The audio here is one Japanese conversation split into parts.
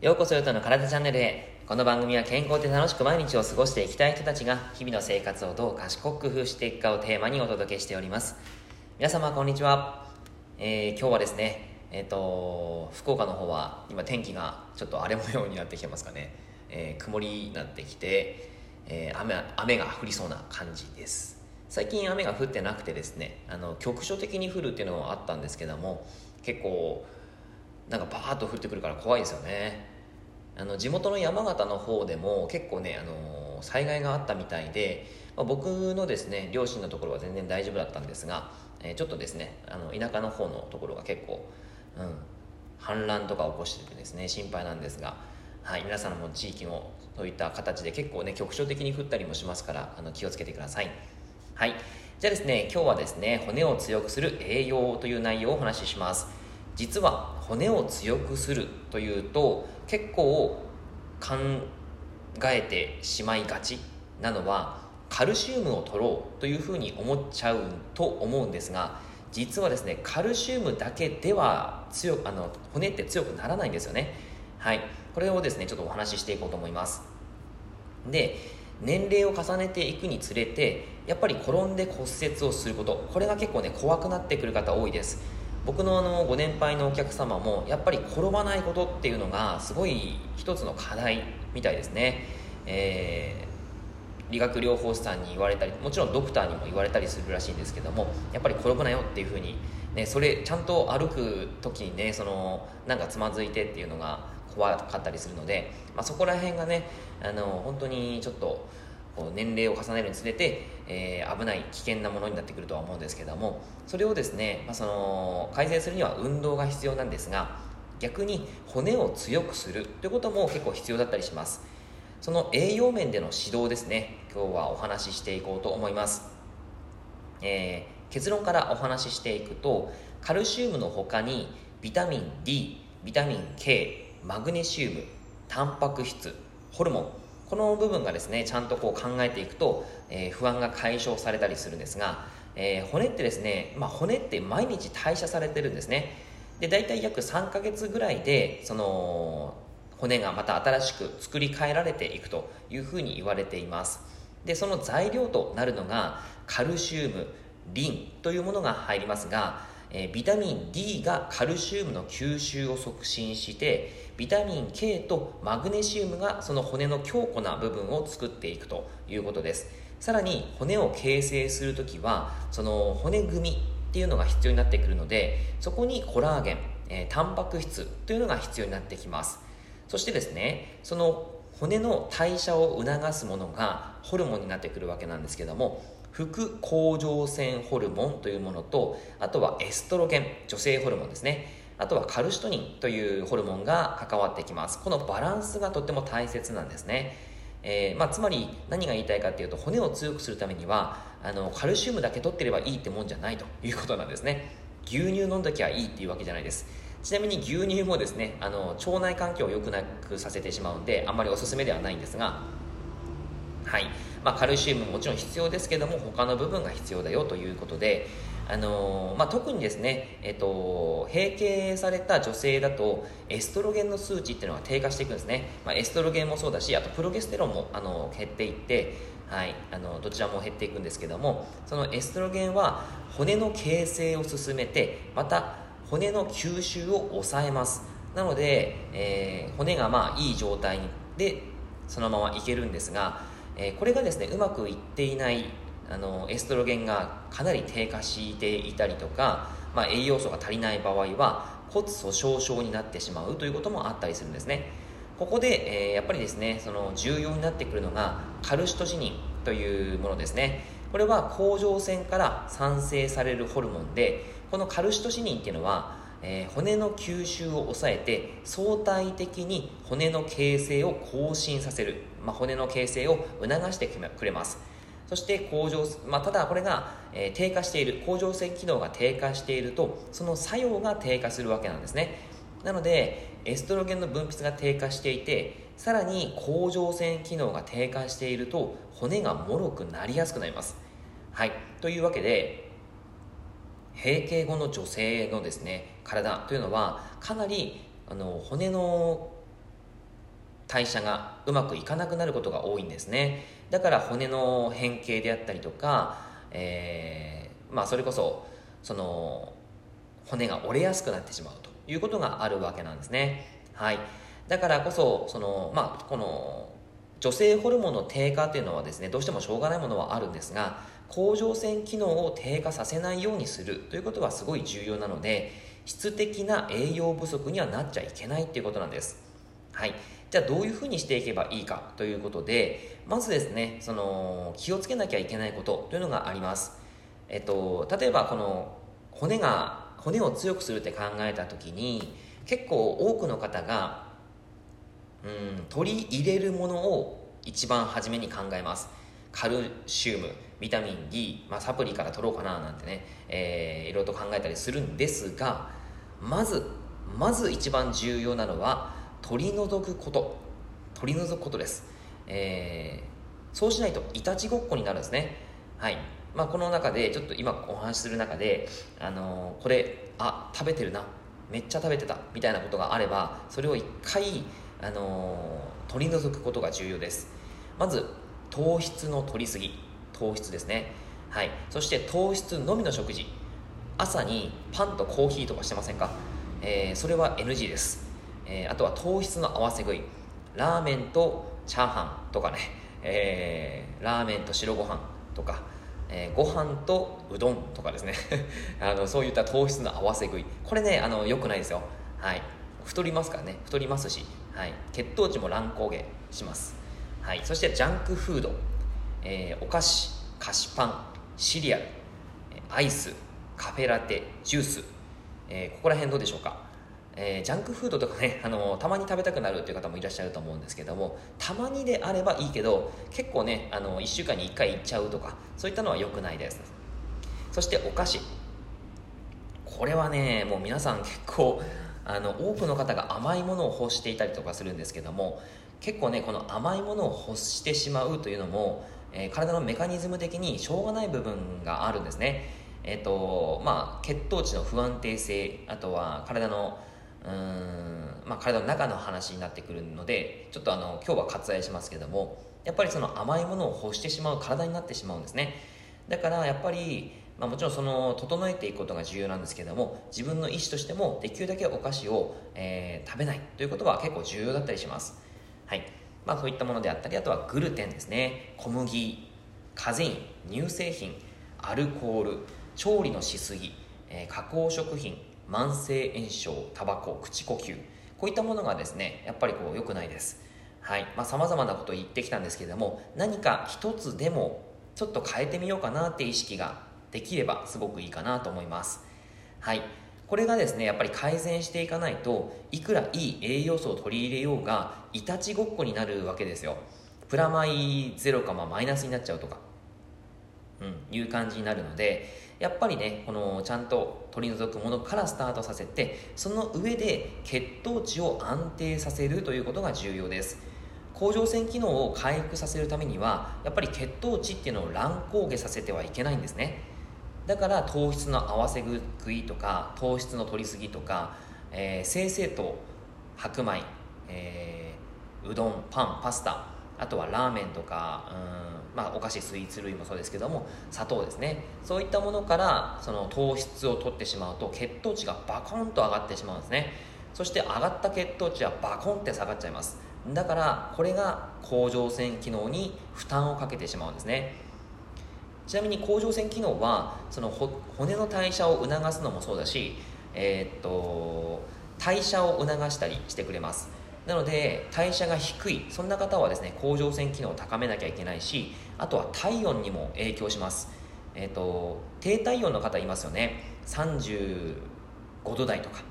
ようこそヨタの体チャンネルへ。この番組は健康で楽しく毎日を過ごしていきたい人たちが日々の生活をどう賢く工夫していくかをテーマにお届けしております。皆様こんにちは、えー、今日はですねえっ、ー、と福岡の方は今天気がちょっと荒れ模様になってきてますかね、えー、曇りになってきて、え雨雨が降りそうな感じです。最近雨が降ってなくてですねあの局所的に降るっていうのはあったんですけども結構なんかバーッと降ってくるから怖いですよね。あの地元の山形の方でも結構ねあの災害があったみたいで、まあ、僕のですね両親のところは全然大丈夫だったんですが、えー、ちょっとですねあの田舎の方のところが結構、うん、氾濫とか起こしててですね心配なんですが、はい、皆さんも地域もそういった形で結構ね局所的に降ったりもしますからあの気をつけてください。はい。じゃあですね今日はですね骨を強くする栄養という内容をお話しします。実は骨を強くするというと結構考えてしまいがちなのはカルシウムを取ろうというふうに思っちゃうと思うんですが実はですねカルシウムだけでは強あの骨って強くならないんですよね。はい。これをですねちょっとお話ししていこうと思います。で年齢を重ねていくにつれてやっぱり転んで骨折をすること。これが結構ね怖くなってくる方多いです。僕のあのご年配のお客様もやっぱり転ばないことっていうのがすごい一つの課題みたいですね、えー、理学療法士さんに言われたりもちろんドクターにも言われたりするらしいんですけどもやっぱり転ぶなよっていうふうに、ね、それちゃんと歩く時にねそのなんかつまずいてっていうのが怖かったりするので、まあ、そこら辺がねあの本当にちょっとこう年齢を重ねるにつれて、えー、危ない危険なものになってくるとは思うんですけどもそれをですね、まあ、その改善するには運動が必要なんですが逆に骨を強くするということも結構必要だったりします。その栄養面での指導ですね今日はお話ししていこうと思います、えー、結論からお話ししていくとカルシウムの他にビタミン D ビタミン K マグネシウムタンパク質ホルモン。この部分がですねちゃんとこう考えていくと、えー、不安が解消されたりするんですが、えー、骨ってですね、まあ、骨って毎日代謝されてるんですね。で大体約3ヶ月ぐらいでその骨がまた新しく作り変えられていくというふうに言われています。でその材料となるのがカルシウムリンというものが入りますがえビタミン D がカルシウムの吸収を促進してビタミン K とマグネシウムがその骨の強固な部分を作っていくということです。さらに骨を形成する時はその骨組みっていうのが必要になってくるのでそこにコラーゲン、え、タンパク質というのが必要になってきます。そしてですねその骨の代謝を促すものがホルモンになってくるわけなんですけども副甲状腺ホルモンというものとあとはエストロゲン女性ホルモンですね。あとはカルシトニンというホルモンが関わってきます。このバランスがとっても大切なんですね、えー、まあ、つまり何が言いたいかっていうと骨を強くするためにはあのカルシウムだけ取ってればいいってもんじゃないということなんですね。牛乳飲んどきゃいいっていうわけじゃないです。ちなみに牛乳もですねあの腸内環境を良くなくさせてしまうんであんまりおすすめではないんですがはい。まあ、カルシウムももちろん必要ですけども他の部分が必要だよということで、あのー、まあ、特にですね、えっと、閉経された女性だとエストロゲンの数値っていうのが低下していくんですね、まあ、エストロゲンもそうだしあとプロゲステロンもあの減っていってはい、あのどちらも減っていくんですけどもそのエストロゲンは骨の形成を進めてまた骨の吸収を抑えます。なので、えー、骨がまあいい状態でそのままいけるんですがえー、これがですねうまくいっていないあのエストロゲンがかなり低下していたりとか、まあ、栄養素が足りない場合は骨粗しょう症になってしまうということもあったりするんですね。ここで、えー、やっぱりですねその重要になってくるのがカルシトジニンというものですね。これは甲状腺から産生されるホルモンでこのカルシトジニンっていうのはえー、骨の吸収を抑えて相対的に骨の形成を更新させる、まあ、骨の形成を促してくれます。そして甲状、まあ、ただこれが、え、低下している甲状腺機能が低下しているとその作用が低下するわけなんですね。なのでエストロゲンの分泌が低下していてさらに甲状腺機能が低下していると骨がもろくなりやすくなります。はい。というわけで閉経後の女性のですね体というのはかなりあの骨の代謝がうまくいかなくなることが多いんですね。だから骨の変形であったりとか、えー、まあ、それこそその骨が折れやすくなってしまうということがあるわけなんですね。はい。だからこそその、まあ、この女性ホルモンの低下っていうのはですねどうしてもしょうがないものはあるんですが甲状腺機能を低下させないようにするということはすごい重要なので質的な栄養不足にはなっちゃいけないっていうことなんです。はい。じゃあどういうふうにしていけばいいかということでまずですねその気をつけなきゃいけないことというのがあります。えっと例えばこの骨が骨を強くするって考えた時に結構多くの方がうん取り入れるものを一番初めに考えます。カルシウムビタミン D、まあ、サプリから取ろうかななんてね、えー、いろいろと考えたりするんですがまずまず一番重要なのは取り除くこと。取り除くことです、えー、そうしないといたちごっこになるんですね。はい。まあ、この中でちょっと今お話しする中で、あのー、これあ食べてるな。めっちゃ食べてた。みたいなことがあればそれを一回、あのー、取り除くことが重要です。まず糖質の取りすぎ。糖質ですね。はい。そして糖質のみの食事。朝にパンとコーヒーとかしてませんか、えー、それは NG です。えー、あとは糖質の合わせ食い。ラーメンとチャーハンとかね、えー、ラーメンと白ご飯とか、えー、ご飯とうどんとかですね。あのそういった糖質の合わせ食い。これねあのよくないですよ。はい。太りますからね。太りますし、はい、血糖値も乱高下します、はい、そしてジャンクフード、えー、お菓子菓子パンシリアル。アイスカフェラテジュース、えー、ここら辺どうでしょうか？えー、ジャンクフードとかね、あのたまに食べたくなるっていう方もいらっしゃると思うんですけどもたまにであればいいけど結構ねあの1週間に1回行っちゃうとかそういったのは良くないです。そしてお菓子。これはねもう皆さん結構あの多くの方が甘いものを欲していたりとかするんですけども結構ねこの甘いものを欲してしまうというのも、えー、体のメカニズム的にしょうがない部分があるんですね。えっ、ー、とまあ血糖値の不安定性あとは体のうん、まあ、体の中の話になってくるのでちょっとあの今日は割愛しますけどもやっぱりその甘いものを欲してしまう体になってしまうんですね。だからやっぱり、まあ、もちろんその整えていくことが重要なんですけども自分の意思としてもできるだけお菓子を、えー、食べないということは結構重要だったりします。はい。まあそういったものであったりあとはグルテンですね。小麦カゼイン乳製品アルコール調理のしすぎ、えー、加工食品慢性炎症タバコ口呼吸。こういったものがですねやっぱりこう良くないです。はい。まあ、様々なことを言ってきたんですけれども何か一つでもちょっと変えてみようかなって意識ができればすごくいいかなと思います。はい。これがですねやっぱり改善していかないといくらいい栄養素を取り入れようがいたちごっこになるわけですよ。プラマイゼロかまあマイナスになっちゃうとか、うん、いう感じになるのでやっぱりねこのちゃんと取り除くものからスタートさせてその上で血糖値を安定させるということが重要です。甲状腺機能を回復させるためにはやっぱり血糖値っていうのを乱高下させてはいけないんですね。だから糖質の合わせ食いとか糖質の取りすぎとか、えー、精製糖白米、えー、うどんパンパスタあとはラーメンとかうん、まあ、お菓子スイーツ類もそうですけども砂糖ですね。そういったものからその糖質を取ってしまうと血糖値がバコンと上がってしまうんですね。そして上がった血糖値はバコンって下がっちゃいます。だからこれが甲状腺機能に負担をかけてしまうんですね。ちなみに甲状腺機能はその骨の代謝を促すのもそうだし、えー、っと代謝を促したりしてくれます。なので代謝が低い。そんな方はですね甲状腺機能を高めなきゃいけないしあとは体温にも影響します。えっ、ー、と低体温の方いますよね。35度台とか、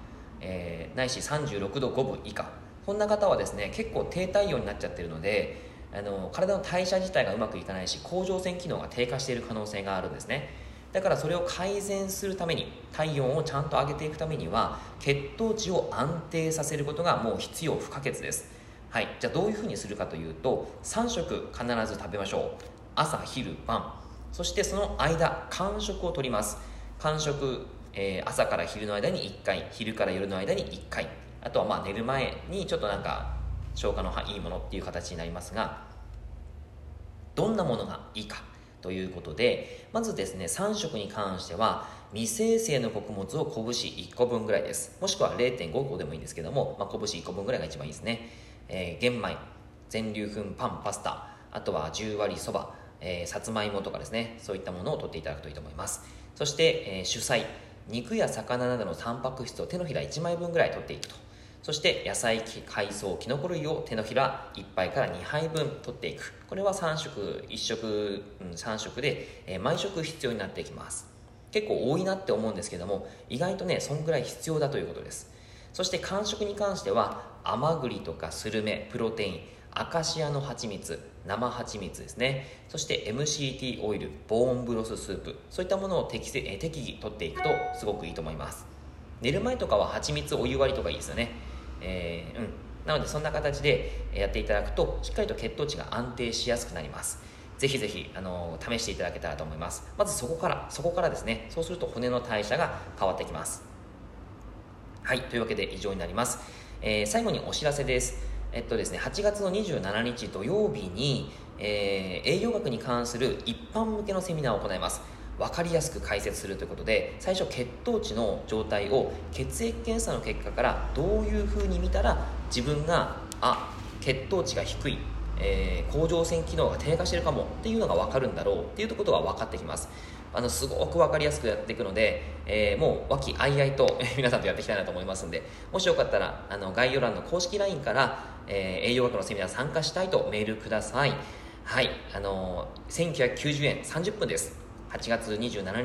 えー、ないし36度5分以下。こんな方はですね結構低体温になっちゃってるのであの体の代謝自体がうまくいかないし甲状腺機能が低下している可能性があるんですね。だからそれを改善するために体温をちゃんと上げていくためには血糖値を安定させることがもう必要不可欠です。はい。じゃあどういうふうにするかというと3食必ず食べましょう。朝昼晩。そしてその間間食を取ります。間食、えー、朝から昼の間に1回昼から夜の間に1回。あとはまあ寝る前にちょっとなんか消化のいいものっていう形になりますがどんなものがいいか。ということでまずですね3食に関しては未生成の穀物を拳1個分ぐらいです。もしくは0.5個でもいいんですけども、まあ、拳1個分ぐらいが一番いいですね、えー、玄米全粒粉パンパスタあとは10割そば、えー、さつまいもとかですね。そういったものを取っていただくといいと思います。そして、えー、主菜肉や魚などのタンパク質を手のひら1枚分ぐらい取っていくと。そして野菜海藻きのこ類を手のひら1杯から2杯分取っていく。これは3食1食、うん、3食で、えー、毎食必要になっていきます。結構多いなって思うんですけども意外とねそんぐらい必要だということです。そして間食に関しては甘栗とかスルメプロテインアカシアの蜂蜜生蜂蜜ですね。そして MCT オイルボーンブロススープそういったものを適正適宜取っていくとすごくいいと思います。寝る前とかは蜂蜜お湯割りとかいいですよね。えー、うん、なのでそんな形でやっていただくとしっかりと血糖値が安定しやすくなります。ぜひぜひ、あの試していただけたらと思います。まずそこからそこからですね。そうすると骨の代謝が変わってきます。はい。というわけで以上になります、えー、最後にお知らせです。えっとですね8月の27日土曜日に、えー、栄養学に関する一般向けのセミナーを行います。分かりやすく解説するということで最初血糖値の状態を血液検査の結果からどういうふうに見たら自分があ血糖値が低い、えー、甲状腺機能が低下してるかもっていうのが分かるんだろうっていうことが分かってきます。あのすごく分かりやすくやっていくので、えー、もう和気あいあいと 皆さんとやっていきたいなと思いますのでもしよかったらあの概要欄の公式 LINE から、えー、栄養学のセミナー参加したいとメールください。はいあのー、1990円30分です。8月27日